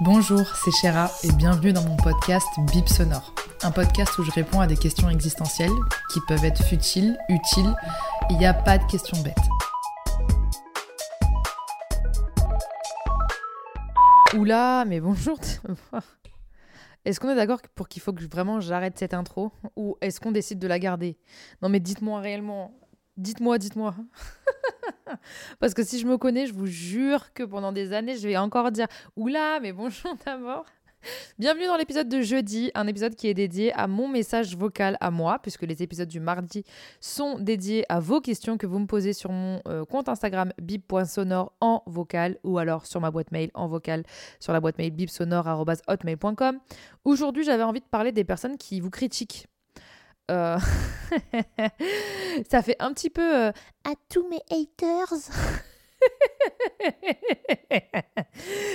Bonjour, c'est Chéra et bienvenue dans mon podcast Bip Sonore. Un podcast où je réponds à des questions existentielles qui peuvent être futiles, utiles. Il n'y a pas de questions bêtes. Oula, mais bonjour. Est-ce qu'on est, d'accord pour qu'il faut que vraiment j'arrête cette intro ou est-ce qu'on décide de la garder? Non mais dites-moi réellement. Dites-moi, dites-moi. Parce que si je me connais, je vous jure que pendant des années, je vais encore dire Oula, mais bonjour d'abord. Bienvenue dans l'épisode de jeudi, un épisode qui est dédié à mon message vocal à moi, puisque les épisodes du mardi sont dédiés à vos questions que vous me posez sur mon euh, compte Instagram bip.sonore en vocal ou alors sur ma boîte mail en vocal sur la boîte mail bipsonore.hotmail.com. Aujourd'hui, j'avais envie de parler des personnes qui vous critiquent euh, ça fait un petit peu euh, à tous mes haters.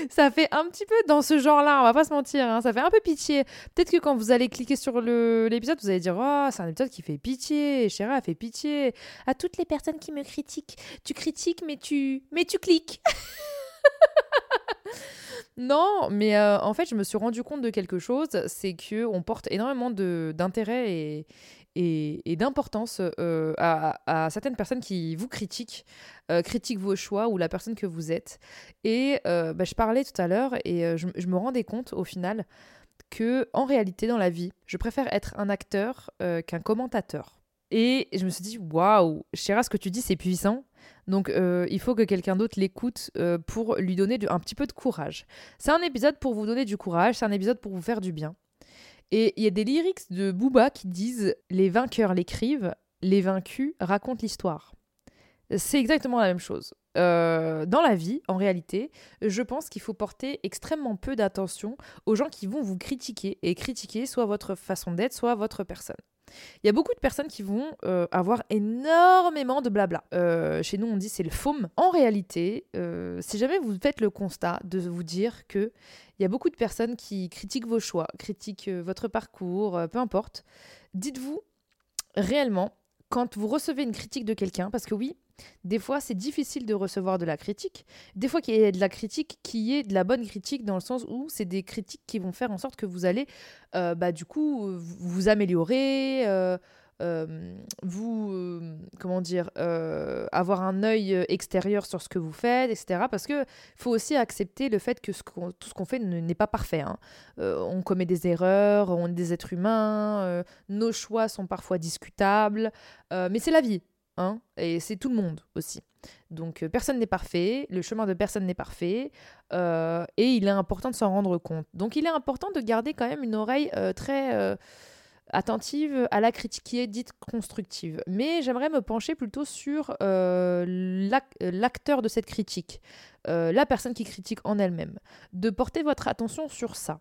ça fait un petit peu dans ce genre-là, on va pas se mentir, hein. ça fait un peu pitié. Peut-être que quand vous allez cliquer sur l'épisode, vous allez dire Oh, c'est un épisode qui fait pitié, Chéra fait pitié. À toutes les personnes qui me critiquent, tu critiques, mais tu, mais tu cliques. Non, mais euh, en fait, je me suis rendu compte de quelque chose, c'est que on porte énormément d'intérêt et, et, d'importance euh, à, certaines personnes qui vous critiquent, euh, critiquent vos choix ou la personne que vous êtes. Et bah, je parlais tout à l'heure et je, je, me rendais compte au final que en réalité dans la vie, je préfère être un acteur qu'un commentateur. Et je me suis dit, waouh, Chéra, ce que tu dis, c'est puissant. Donc euh, il faut que quelqu'un d'autre l'écoute euh, pour lui donner un petit peu de courage. C'est un épisode pour vous donner du courage, c'est un épisode pour vous faire du bien. Et il y a des lyrics de Booba qui disent Les vainqueurs l'écrivent, les vaincus racontent l'histoire. C'est exactement la même chose. Euh, dans la vie, en réalité, je pense qu'il faut porter extrêmement peu d'attention aux gens qui vont vous critiquer et critiquer soit votre façon d'être, soit votre personne. Il y a beaucoup de personnes qui vont euh, avoir énormément de blabla. Euh, chez nous, on dit c'est le faume. En réalité, euh, si jamais vous faites le constat de vous dire que il y a beaucoup de personnes qui critiquent vos choix, critiquent votre parcours, peu importe, dites-vous réellement quand vous recevez une critique de quelqu'un, parce que oui, des fois, c'est difficile de recevoir de la critique. Des fois, qu'il y ait de la critique qui est de la bonne critique dans le sens où c'est des critiques qui vont faire en sorte que vous allez, euh, bah, du coup, vous améliorer, euh, euh, vous, comment dire, avoir un œil extérieur sur ce que vous faites, etc. Parce que faut aussi accepter le fait que tout ce qu'on fait n'est pas parfait. Hein. on commet des erreurs, on est des êtres humains, nos choix sont parfois discutables, mais c'est la vie. Hein, et c'est tout le monde aussi. Donc euh, personne n'est parfait, le chemin de personne n'est parfait, euh, et il est important de s'en rendre compte. Donc il est important de garder quand même une oreille euh, très attentive à la critique qui est dite constructive. Mais j'aimerais me pencher plutôt sur l'acteur de cette critique, la personne qui critique en elle-même, de porter votre attention sur ça.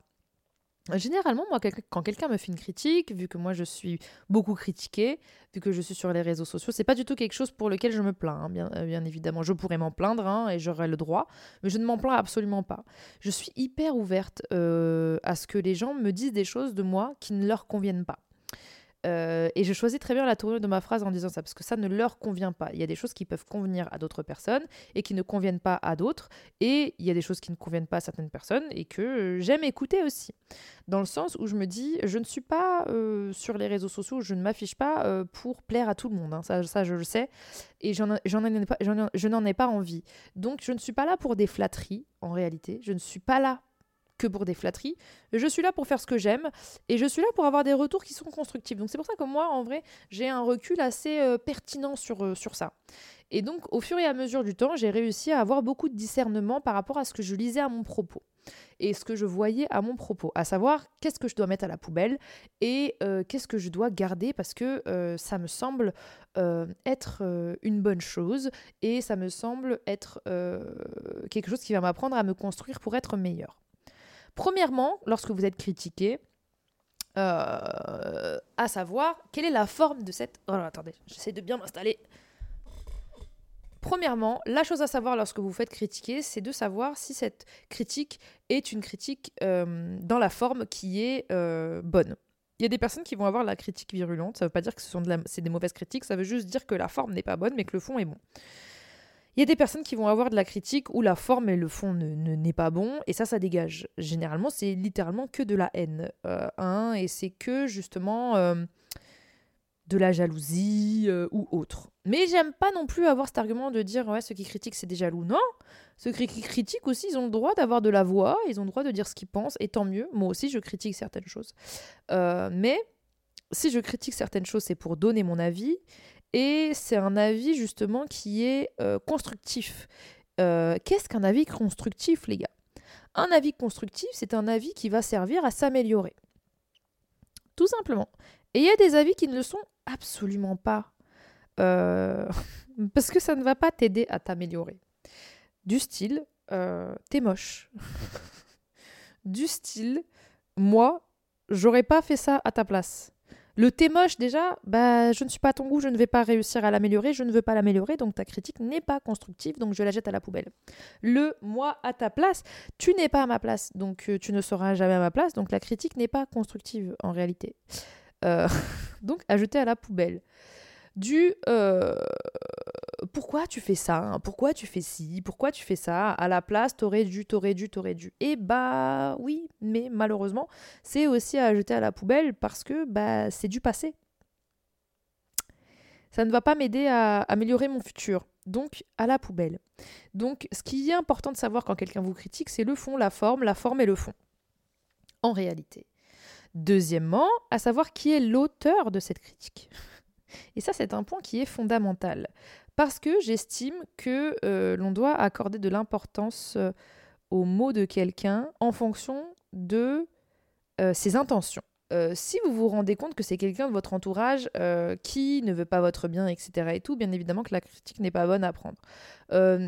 Généralement, moi, quand quelqu'un me fait une critique, vu que moi je suis beaucoup critiquée, vu que je suis sur les réseaux sociaux, c'est pas du tout quelque chose pour lequel je me plains, hein, bien, euh, bien, évidemment. Je pourrais m'en plaindre hein, et j'aurais le droit, mais je ne m'en plains absolument pas. Je suis hyper ouverte euh, à ce que les gens me disent des choses de moi qui ne leur conviennent pas. Euh, et je choisis très bien la tournure de ma phrase en disant ça, parce que ça ne leur convient pas. Il y a des choses qui peuvent convenir à d'autres personnes et qui ne conviennent pas à d'autres. Et il y a des choses qui ne conviennent pas à certaines personnes et que j'aime écouter aussi. Dans le sens où je me dis, je ne suis pas euh, sur les réseaux sociaux, je ne m'affiche pas euh, pour plaire à tout le monde. Hein. Ça, ça, je le sais. Et je n'en ai pas envie. Donc, je ne suis pas là pour des flatteries, en réalité. Je ne suis pas là que pour des flatteries. Je suis là pour faire ce que j'aime et je suis là pour avoir des retours qui sont constructifs. Donc c'est pour ça que moi, en vrai, j'ai un recul assez euh, pertinent sur, euh, sur ça. Et donc, au fur et à mesure du temps, j'ai réussi à avoir beaucoup de discernement par rapport à ce que je lisais à mon propos et ce que je voyais à mon propos, à savoir qu'est-ce que je dois mettre à la poubelle et euh, qu'est-ce que je dois garder parce que ça me semble être une bonne chose et ça me semble être quelque chose qui va m'apprendre à me construire pour être meilleur. Premièrement, lorsque vous êtes critiqué, euh, à savoir quelle est la forme de cette... Oh attendez, j'essaie de bien m'installer. Premièrement, la chose à savoir lorsque vous vous faites critiquer, c'est de savoir si cette critique est une critique euh, dans la forme qui est euh, bonne. Il y a des personnes qui vont avoir la critique virulente, ça ne veut pas dire que ce sont c'est des mauvaises critiques, ça veut juste dire que la forme n'est pas bonne mais que le fond est bon. Il y a des personnes qui vont avoir de la critique où la forme et le fond ne, n'est pas bon, et ça, ça dégage. Généralement, c'est littéralement que de la haine. Hein, et c'est que justement euh, de la jalousie euh, ou autre. Mais j'aime pas non plus avoir cet argument de dire ouais, ceux qui critiquent, c'est des jaloux. Non Ceux qui critiquent aussi, ils ont le droit d'avoir de la voix, ils ont le droit de dire ce qu'ils pensent, et tant mieux. Moi aussi, je critique certaines choses. mais si je critique certaines choses, c'est pour donner mon avis. Et c'est un avis justement qui est euh, constructif. Euh, qu'est-ce qu'un avis constructif, les gars? Un avis constructif, c'est un avis qui va servir à s'améliorer. Tout simplement. Et il y a des avis qui ne le sont absolument pas. Euh, parce que ça ne va pas t'aider à t'améliorer. Du style, t'es moche. du style, moi, j'aurais pas fait ça à ta place. Le t'es moche, déjà, bah, je ne suis pas à ton goût, je ne vais pas réussir à l'améliorer, je ne veux pas l'améliorer, donc ta critique n'est pas constructive, donc je la jette à la poubelle. Le moi à ta place, tu n'es pas à ma place, donc euh, tu ne seras jamais à ma place, donc la critique n'est pas constructive en réalité. Euh, donc à jeter à la poubelle. Du euh, pourquoi tu fais ça hein Pourquoi tu fais ci Pourquoi tu fais ça À la place, t'aurais dû, t'aurais dû, t'aurais dû. Et bah oui, mais malheureusement, c'est aussi à jeter à la poubelle parce que bah c'est du passé. Ça ne va pas m'aider à améliorer mon futur. Donc à la poubelle. Donc ce qui est important de savoir quand quelqu'un vous critique, c'est le fond, la forme, la forme et le fond. En réalité. Deuxièmement, à savoir qui est l'auteur de cette critique. Et ça, c'est un point qui est fondamental parce que j'estime que euh, l'on doit accorder de l'importance euh, aux mots de quelqu'un en fonction de euh, ses intentions. Si vous vous rendez compte que c'est quelqu'un de votre entourage qui ne veut pas votre bien, etc., et tout, bien évidemment que la critique n'est pas bonne à prendre.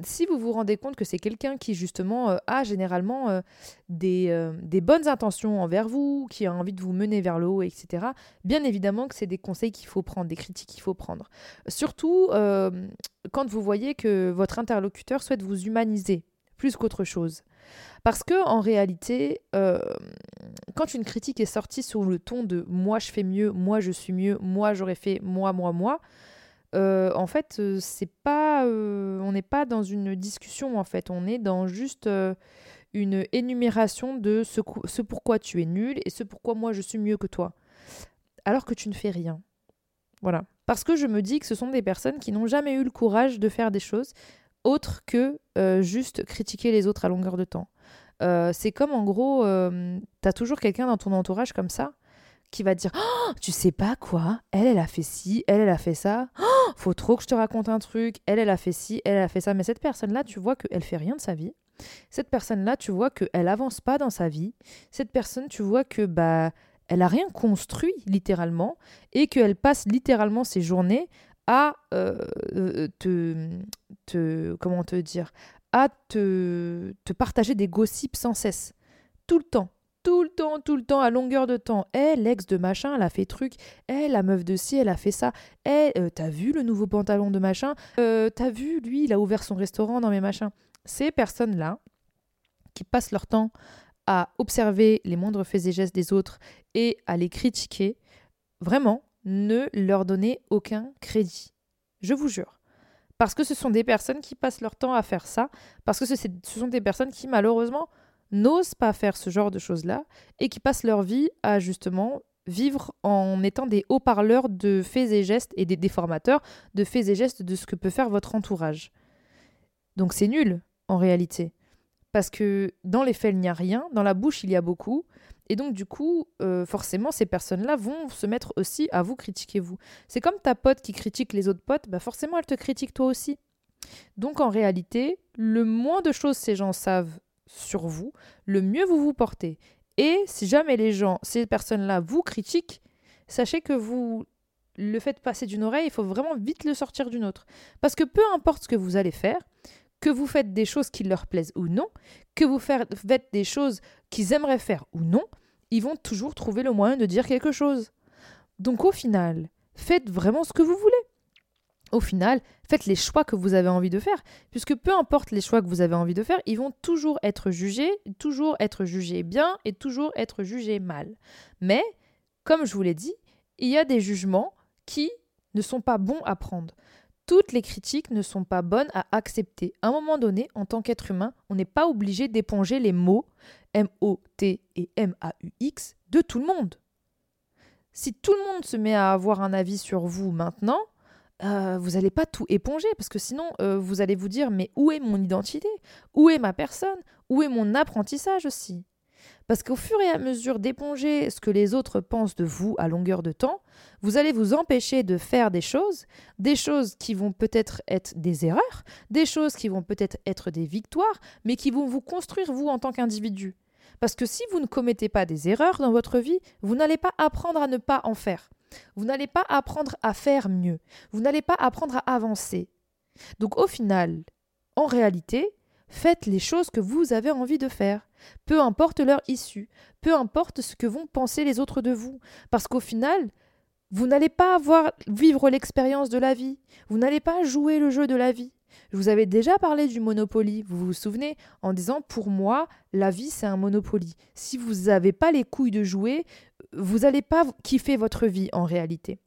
si vous vous rendez compte que c'est quelqu'un qui, justement, a généralement des, des, bonnes intentions envers vous, qui a envie de vous mener vers le haut, etc., bien évidemment que c'est des conseils qu'il faut prendre, des critiques qu'il faut prendre. Surtout quand vous voyez que votre interlocuteur souhaite vous humaniser plus qu'autre chose. Parce que en réalité, euh, quand une critique est sortie sous le ton de moi je fais mieux, moi je suis mieux, moi j'aurais fait moi, moi, moi, euh, en fait, euh, c'est pas, on n'est pas dans une discussion en fait, on est dans juste une énumération de ce, ce pourquoi tu es nul et ce pourquoi moi je suis mieux que toi, alors que tu ne fais rien. Voilà. Parce que je me dis que ce sont des personnes qui n'ont jamais eu le courage de faire des choses autres que juste critiquer les autres à longueur de temps. Euh, c'est comme en gros, euh, t'as toujours quelqu'un dans ton entourage comme ça qui va te dire oh, Tu sais pas quoi Elle, elle a fait ci, elle, elle a fait ça. Oh, faut trop que je te raconte un truc. Elle, elle a fait ci, elle, elle a fait ça. Mais cette personne-là, tu vois qu'elle fait rien de sa vie. Cette personne-là, tu vois qu'elle avance pas dans sa vie. Cette personne, tu vois que bah elle a rien construit littéralement et qu'elle passe littéralement ses journées à euh, te, te comment te dire à te, te partager des gossips sans cesse. Tout le temps. Tout le temps, tout le temps, à longueur de temps. Eh, l'ex de machin, elle a fait truc. Eh, la meuf de ci, elle a fait ça. Eh, euh, t'as vu le nouveau pantalon de machin? Euh, T'as vu, lui, il a ouvert son restaurant dans mes machins. Ces personnes-là, qui passent leur temps à observer les moindres faits et gestes des autres et à les critiquer, vraiment, ne leur donnez aucun crédit. Je vous jure. Parce que ce sont des personnes qui passent leur temps à faire ça, parce que ce, sont des personnes qui malheureusement n'osent pas faire ce genre de choses-là et qui passent leur vie à justement vivre en étant des haut-parleurs de faits et gestes et des déformateurs de faits et gestes de ce que peut faire votre entourage. Donc c'est nul en réalité. Parce que dans les faits, il n'y a rien, dans la bouche, il y a beaucoup, et donc, du coup, euh, forcément, ces personnes-là vont se mettre aussi à vous critiquer vous. C'est comme ta pote qui critique les autres potes, bah forcément, elle te critique toi aussi. Donc, en réalité, le moins de choses ces gens savent sur vous, le mieux vous vous portez. Et si jamais les gens, ces personnes-là, vous critiquent, sachez que vous le faites passer d'une oreille, il faut vraiment vite le sortir d'une autre. Parce que peu importe ce que vous allez faire, que vous faites des choses qui leur plaisent ou non, que vous faites des choses qu'ils aimeraient faire ou non, ils vont toujours trouver le moyen de dire quelque chose. Donc au final, faites vraiment ce que vous voulez. Au final, faites les choix que vous avez envie de faire, puisque peu importe les choix que vous avez envie de faire, ils vont toujours être jugés, toujours être jugés bien et toujours être jugés mal. Mais, comme je vous l'ai dit, il y a des jugements qui ne sont pas bons à prendre Toutes les critiques ne sont pas bonnes à accepter. À un moment donné, en tant qu'être humain, on n'est pas obligé d'éponger les mots M-O-T et M-A-U-X de tout le monde. Si tout le monde se met à avoir un avis sur vous maintenant, euh, vous n'allez pas tout éponger parce que sinon euh, vous allez vous dire mais où est mon identité? Où est ma personne? Où est mon apprentissage aussi? Parce qu'au fur et à mesure d'éponger ce que les autres pensent de vous à longueur de temps, vous allez vous empêcher de faire des choses, des choses qui vont peut-être être des erreurs, des choses qui vont peut-être être des victoires, mais qui vont vous construire vous en tant qu'individu. Parce que si vous ne commettez pas des erreurs dans votre vie, vous n'allez pas apprendre à ne pas en faire. Vous n'allez pas apprendre à faire mieux. Vous n'allez pas apprendre à avancer. Donc au final, en réalité, faites les choses que vous avez envie de faire peu importe leur issue, peu importe ce que vont penser les autres de vous, parce qu'au final, vous n'allez pas avoir vivre l'expérience de la vie, vous n'allez pas jouer le jeu de la vie. Je vous avais déjà parlé du Monopoly, vous vous souvenez, en disant pour moi, la vie c'est un Monopoly. Si vous n'avez pas les couilles de jouer, vous n'allez pas kiffer votre vie en réalité.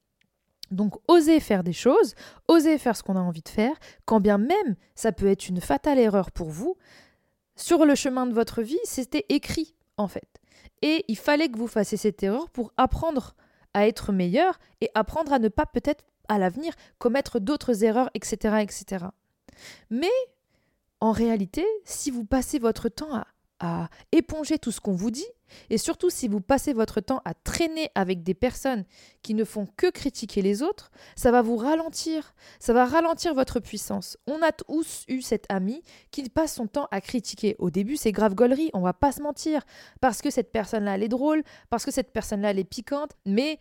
Donc osez faire des choses, osez faire ce qu'on a envie de faire, quand bien même ça peut être une fatale erreur pour vous, sur le chemin de votre vie, c'était écrit en fait. Et il fallait que vous fassiez cette erreur pour apprendre à être meilleur et apprendre à ne pas peut-être à l'avenir commettre d'autres erreurs, etc., etc. Mais en réalité, si vous passez votre temps à, à éponger tout ce qu'on vous dit, et surtout, si vous passez votre temps à traîner avec des personnes qui ne font que critiquer les autres, ça va vous ralentir. Ça va ralentir votre puissance. On a tous eu cet ami qui passe son temps à critiquer. Au début, c'est grave gaulerie, on va pas se mentir. Parce que cette personne-là, elle est drôle, parce que cette personne-là, elle est piquante. Mais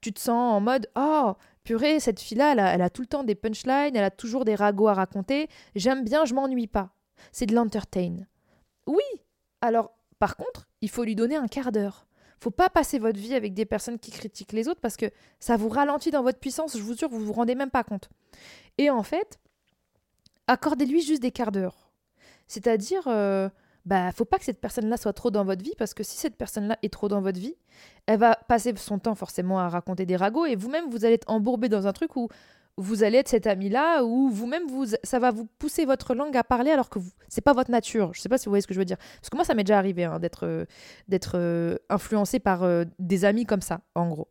tu te sens en mode Oh, purée, cette fille-là, elle elle a tout le temps des punchlines, elle a toujours des ragots à raconter. J'aime bien, je m'ennuie pas. C'est de l'entertain. Oui, alors par contre, il faut lui donner un quart d'heure. Faut pas passer votre vie avec des personnes qui critiquent les autres parce que ça vous ralentit dans votre puissance, je vous jure, vous vous rendez même pas compte. Et en fait, accordez-lui juste des quarts d'heure. C'est-à-dire, euh, bah, faut pas que cette personne-là soit trop dans votre vie parce que si cette personne-là est trop dans votre vie, elle va passer son temps forcément à raconter des ragots et vous-même vous allez être embourbé dans un truc où vous allez être cet ami-là où vous-même, vous, ça va vous pousser votre langue à parler alors que ce c'est pas votre nature. Je sais pas si vous voyez ce que je veux dire. Parce que moi, ça m'est déjà arrivé hein, d'être euh, euh, influencé par euh, des amis comme ça, en gros.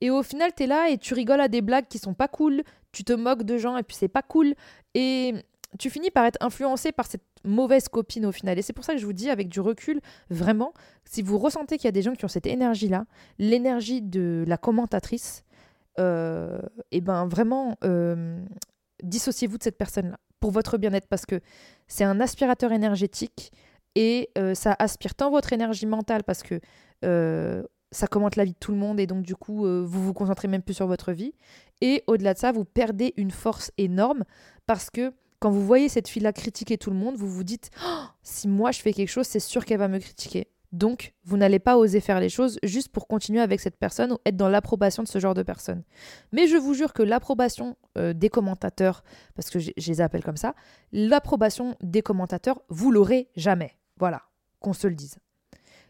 Et au final, tu es là et tu rigoles à des blagues qui sont pas cool, tu te moques de gens et puis c'est pas cool. Et tu finis par être influencé par cette mauvaise copine au final. Et c'est pour ça que je vous dis avec du recul, vraiment, si vous ressentez qu'il y a des gens qui ont cette énergie-là, l'énergie de la commentatrice, et euh, eh ben vraiment, euh, dissociez-vous de cette personne-là pour votre bien-être parce que c'est un aspirateur énergétique et euh, ça aspire tant votre énergie mentale parce que ça commente la vie de tout le monde et donc du coup vous vous concentrez même plus sur votre vie. Et au-delà de ça vous perdez une force énorme parce que quand vous voyez cette fille-là critiquer tout le monde vous vous dites oh, si moi je fais quelque chose c'est sûr qu'elle va me critiquer donc, vous n'allez pas oser faire les choses juste pour continuer avec cette personne ou être dans l'approbation de ce genre de personne. Mais je vous jure que l'approbation euh, des commentateurs, parce que je les appelle comme ça, l'approbation des commentateurs, vous l'aurez jamais. Voilà, qu'on se le dise.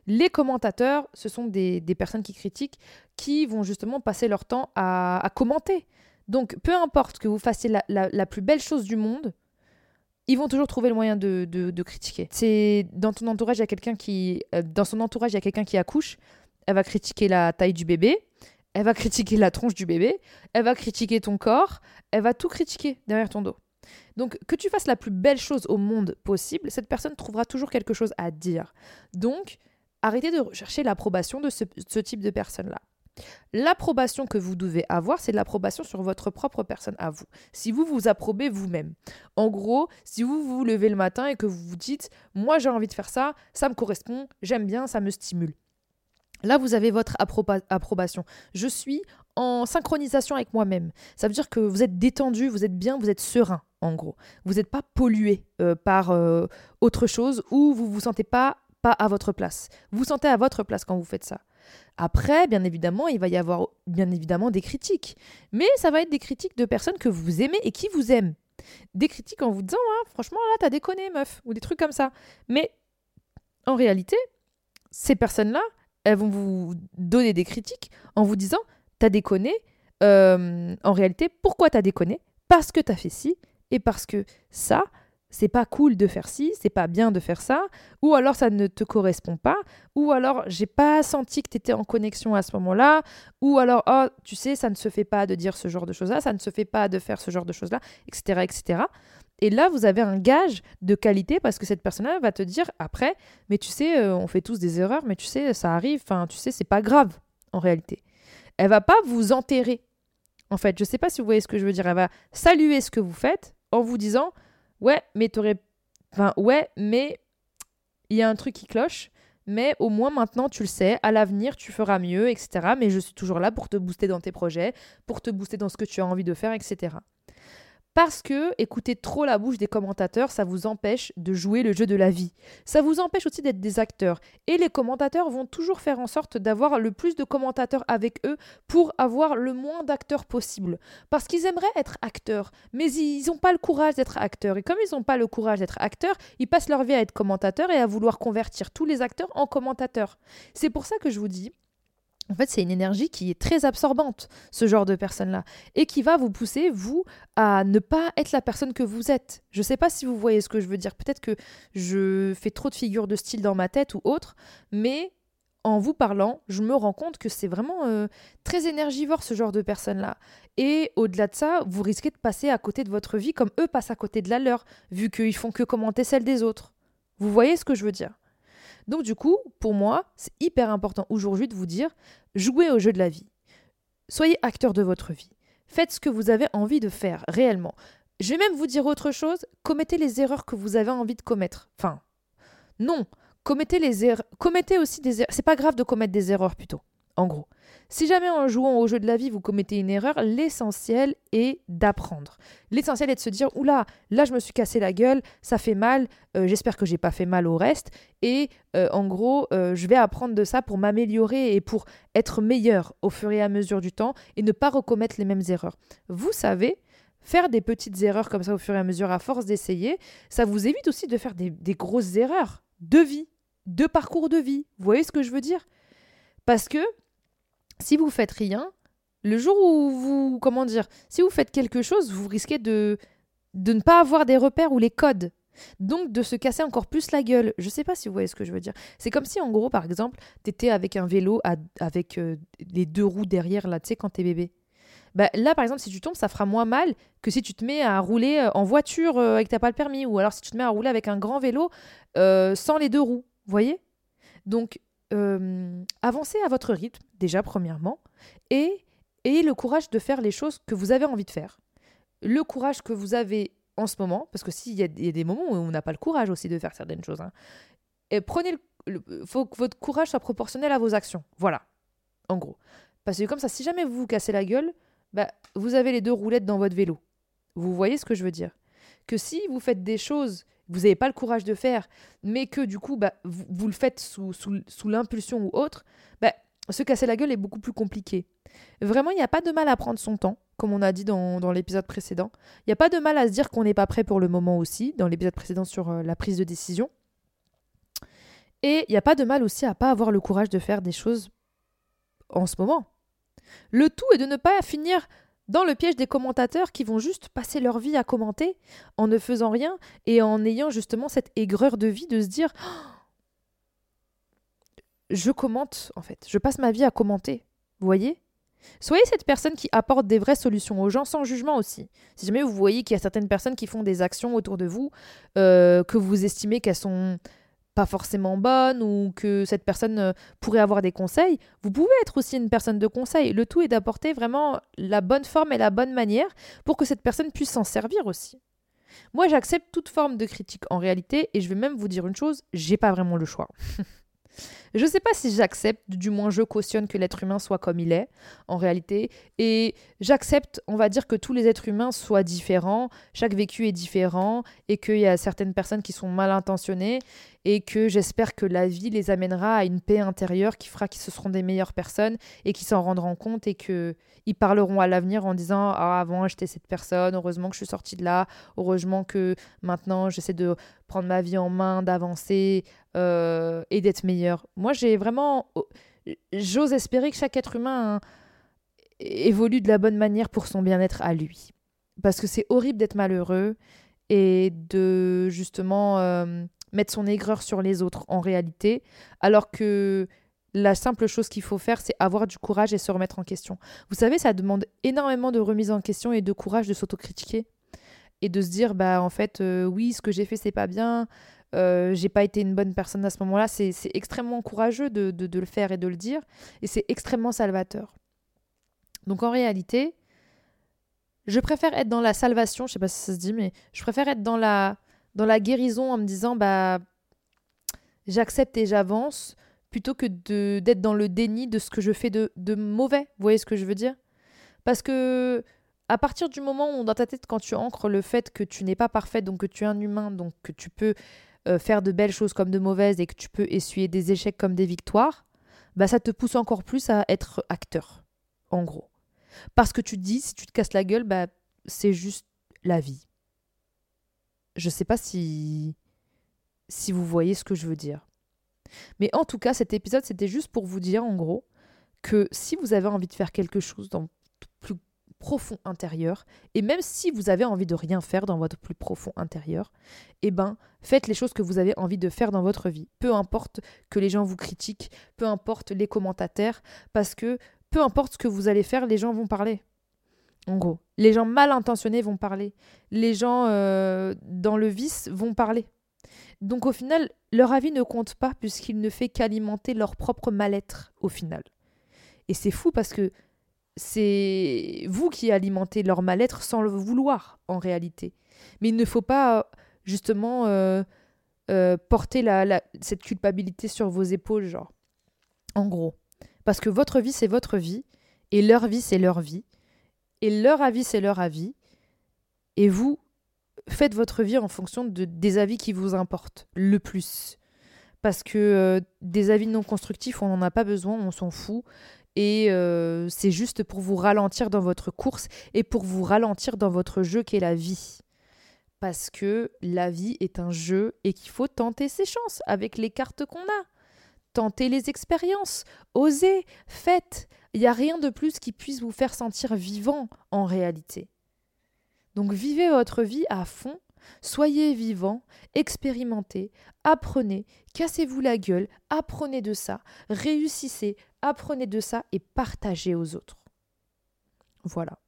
Les commentateurs, ce sont des, personnes qui critiquent, qui vont justement passer leur temps à, commenter. Donc, peu importe que vous fassiez la plus belle chose du monde, ils vont toujours trouver le moyen de, de, critiquer. C'est dans ton entourage, il y a quelqu'un qui, euh, dans son entourage, il y a quelqu'un qui accouche. Elle va critiquer la taille du bébé. Elle va critiquer la tronche du bébé. Elle va critiquer ton corps. Elle va tout critiquer derrière ton dos. Donc, que tu fasses la plus belle chose au monde possible, cette personne trouvera toujours quelque chose à dire. Donc, arrêtez de rechercher l'approbation de ce, ce type de personne-là. L'approbation que vous devez avoir, c'est l'approbation sur votre propre personne à vous. Si vous vous approbez vous-même. En gros, si vous vous levez le matin et que vous vous dites, moi j'ai envie de faire ça, ça me correspond, j'aime bien, ça me stimule. Là, vous avez votre approbation. Je suis en synchronisation avec moi-même. Ça veut dire que vous êtes détendu, vous êtes bien, vous êtes serein, en gros. Vous n'êtes pas pollué euh, par euh, autre chose ou vous vous sentez pas pas à votre place. Vous vous sentez à votre place quand vous faites ça. Après, bien évidemment, il va y avoir bien évidemment des critiques. Mais ça va être des critiques de personnes que vous aimez et qui vous aiment. Des critiques en vous disant, ah, franchement, là, t'as déconné, meuf, ou des trucs comme ça. Mais en réalité, ces personnes-là, elles vont vous donner des critiques en vous disant, t'as déconné. Euh, en réalité, pourquoi t'as déconné? Parce que tu as fait ci et parce que ça, c'est pas cool de faire ci, c'est pas bien de faire ça, ou alors ça ne te correspond pas, ou alors j'ai pas senti que tu étais en connexion à ce moment-là, ou alors oh, tu sais, ça ne se fait pas de dire ce genre de choses-là, ça ne se fait pas de faire ce genre de choses-là, etc., etc. Et là, vous avez un gage de qualité parce que cette personne-là va te dire après, mais tu sais, euh, on fait tous des erreurs, mais tu sais, ça arrive, enfin, tu sais, c'est pas grave en réalité. Elle va pas vous enterrer. En fait, je sais pas si vous voyez ce que je veux dire. Elle va saluer ce que vous faites en vous disant Ouais, mais t'aurais. Enfin, ouais, mais il y a un truc qui cloche. Mais au moins maintenant, tu le sais, à l'avenir, tu feras mieux, etc. Mais je suis toujours là pour te booster dans tes projets, pour te booster dans ce que tu as envie de faire, etc. Parce que écouter trop la bouche des commentateurs, ça vous empêche de jouer le jeu de la vie. Ça vous empêche aussi d'être des acteurs. Et les commentateurs vont toujours faire en sorte d'avoir le plus de commentateurs avec eux pour avoir le moins d'acteurs possible. Parce qu'ils aimeraient être acteurs, mais ils n'ont pas le courage d'être acteurs. Et comme ils n'ont pas le courage d'être acteurs, ils passent leur vie à être commentateurs et à vouloir convertir tous les acteurs en commentateurs. C'est pour ça que je vous dis, en fait, c'est une énergie qui est très absorbante, ce genre de personne-là, et qui va vous pousser, vous, à ne pas être la personne que vous êtes. Je ne sais pas si vous voyez ce que je veux dire. Peut-être que je fais trop de figures de style dans ma tête ou autre, mais en vous parlant, je me rends compte que c'est vraiment euh, très énergivore, ce genre de personne-là. Et au-delà de ça, vous risquez de passer à côté de votre vie comme eux passent à côté de la leur, vu qu'ils font que commenter celle des autres. Vous voyez ce que je veux dire? Donc du coup, pour moi, c'est hyper important aujourd'hui de vous dire, jouez au jeu de la vie. Soyez acteur de votre vie. Faites ce que vous avez envie de faire réellement. Je vais même vous dire autre chose, commettez les erreurs que vous avez envie de commettre. Enfin, non, commettez les erreurs, commettez aussi des erreurs. C'est pas grave de commettre des erreurs plutôt, en gros. Si jamais en jouant au jeu de la vie, vous commettez une erreur, l'essentiel est d'apprendre. L'essentiel est de se dire oula, là je me suis cassé la gueule, ça fait mal, euh, j'espère que j'ai pas fait mal au reste et euh, en gros, euh, je vais apprendre de ça pour m'améliorer et pour être meilleur au fur et à mesure du temps et ne pas recommettre les mêmes erreurs. Vous savez, faire des petites erreurs comme ça au fur et à mesure à force d'essayer, ça vous évite aussi de faire des, des grosses erreurs de vie, de parcours de vie. Vous voyez ce que je veux dire? Parce que si vous faites rien, le jour où vous, comment dire, si vous faites quelque chose, vous risquez de, de ne pas avoir des repères ou les codes. Donc de se casser encore plus la gueule. Je sais pas si vous voyez ce que je veux dire. C'est comme si en gros, par exemple, tu étais avec un vélo avec euh, les deux roues derrière là, tu sais, quand t'es bébé. Bah, là, par exemple, si tu tombes, ça fera moins mal que si tu te mets à rouler euh, en voiture euh, et que t'as pas le permis, ou alors si tu te mets à rouler avec un grand vélo sans les deux roues. Voyez? Donc euh, avancez à votre rythme, déjà premièrement, et ayez le courage de faire les choses que vous avez envie de faire. Le courage que vous avez en ce moment, parce que s'il y, a des moments où on n'a pas le courage aussi de faire certaines choses, hein, et prenez le, faut que votre courage soit proportionnel à vos actions. Voilà, en gros. Parce que comme ça, si jamais vous vous cassez la gueule, bah, vous avez les deux roulettes dans votre vélo. Vous voyez ce que je veux dire? Que si vous faites des choses vous n'avez pas le courage de faire, mais que du coup, bah, vous, le faites sous, l'impulsion ou autre, bah, se casser la gueule est beaucoup plus compliqué. Vraiment, il n'y a pas de mal à prendre son temps, comme on a dit dans, l'épisode précédent. Il n'y a pas de mal à se dire qu'on n'est pas prêt pour le moment aussi, dans l'épisode précédent sur euh, la prise de décision. Et il n'y a pas de mal aussi à pas avoir le courage de faire des choses en ce moment. Le tout est de ne pas finir dans le piège des commentateurs qui vont juste passer leur vie à commenter en ne faisant rien et en ayant justement cette aigreur de vie de se dire je commente en fait, je passe ma vie à commenter. Voyez? Soyez cette personne qui apporte des vraies solutions aux gens sans jugement aussi. Si jamais vous voyez qu'il y a certaines personnes qui font des actions autour de vous, euh, que vous estimez qu'elles sont forcément bonne ou que cette personne euh, pourrait avoir des conseils, vous pouvez être aussi une personne de conseil. Le tout est d'apporter vraiment la bonne forme et la bonne manière pour que cette personne puisse s'en servir aussi. Moi, j'accepte toute forme de critique en réalité et je vais même vous dire une chose, j'ai pas vraiment le choix. Je ne sais pas si j'accepte, du moins je cautionne que l'être humain soit comme il est, en réalité. Et j'accepte, on va dire, que tous les êtres humains soient différents, chaque vécu est différent, et qu'il y a certaines personnes qui sont mal intentionnées, et que j'espère que la vie les amènera à une paix intérieure qui fera qu'ils se seront des meilleures personnes, et qu'ils s'en rendront compte, et qu'ils parleront à l'avenir en disant Ah, avant j'étais cette personne, heureusement que je suis sortie de là, heureusement que maintenant j'essaie de prendre ma vie en main, d'avancer euh, et d'être meilleur. Moi, j'ai vraiment. Oh, j'ose espérer que chaque être humain évolue de la bonne manière pour son bien-être à lui. parce que c'est horrible d'être malheureux et de justement euh, mettre son aigreur sur les autres en réalité, alors que la simple chose qu'il faut faire, c'est avoir du courage et se remettre en question. Vous savez, ça demande énormément de remise en question et de courage de s'autocritiquer et de se dire, bah en fait, euh, oui, ce que j'ai fait, c'est pas bien, euh, j'ai pas été une bonne personne à ce moment-là. C'est extrêmement courageux de, de, le faire et de le dire, et c'est extrêmement salvateur. Donc en réalité, je préfère être dans la salvation, je sais pas si ça se dit, mais je préfère être dans la, dans la guérison en me disant, bah j'accepte et j'avance plutôt que d'être dans le déni de ce que je fais de, de mauvais. Vous voyez ce que je veux dire? Parce que à partir du moment où dans ta tête, quand tu ancres le fait que tu n'es pas parfaite, donc que tu es un humain, donc que tu peux euh, faire de belles choses comme de mauvaises et que tu peux essuyer des échecs comme des victoires, bah ça te pousse encore plus à être acteur, en gros. Parce que tu te dis, si tu te casses la gueule, bah c'est juste la vie. Je sais pas si si vous voyez ce que je veux dire. Mais en tout cas, cet épisode, c'était juste pour vous dire, en gros, que si vous avez envie de faire quelque chose dans profond intérieur, et même si vous avez envie de rien faire dans votre plus profond intérieur, eh ben, faites les choses que vous avez envie de faire dans votre vie. Peu importe que les gens vous critiquent, peu importe les commentateurs, parce que peu importe ce que vous allez faire, les gens vont parler. En gros, les gens mal intentionnés vont parler. Les gens euh, dans le vice vont parler. Donc au final, leur avis ne compte pas puisqu'il ne fait qu'alimenter leur propre mal-être au final. Et c'est fou parce que c'est vous qui alimentez leur mal-être sans le vouloir en réalité. Mais il ne faut pas justement euh, euh, porter cette culpabilité sur vos épaules, genre. En gros. Parce que votre vie, c'est votre vie, et leur vie, c'est leur vie, et leur avis, c'est leur avis, et vous, faites votre vie en fonction de, des avis qui vous importent le plus. Parce que euh, des avis non constructifs, on n'en a pas besoin, on s'en fout. Et euh, c'est juste pour vous ralentir dans votre course et pour vous ralentir dans votre jeu qu'est la vie. Parce que la vie est un jeu et qu'il faut tenter ses chances avec les cartes qu'on a. Tenter les expériences, osez, faites. Il n'y a rien de plus qui puisse vous faire sentir vivant en réalité. Donc vivez votre vie à fond, soyez vivant, expérimentez, apprenez, cassez-vous la gueule, apprenez de ça, réussissez, apprenez de ça et partagez aux autres. Voilà.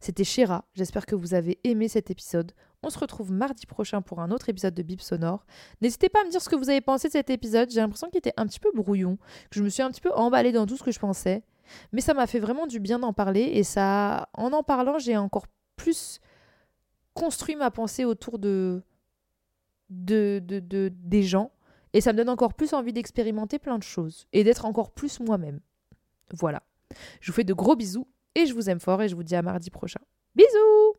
C'était Chéra, j'espère que vous avez aimé cet épisode. On se retrouve mardi prochain pour un autre épisode de Bip Sonore. N'hésitez pas à me dire ce que vous avez pensé de cet épisode, j'ai l'impression qu'il était un petit peu brouillon, que je me suis un petit peu emballée dans tout ce que je pensais. Mais ça m'a fait vraiment du bien d'en parler et ça, en en parlant, j'ai encore plus construit ma pensée autour de, de, de, des gens. Et ça me donne encore plus envie d'expérimenter plein de choses et d'être encore plus moi-même. Voilà. Je vous fais de gros bisous et je vous aime fort et je vous dis à mardi prochain. Bisous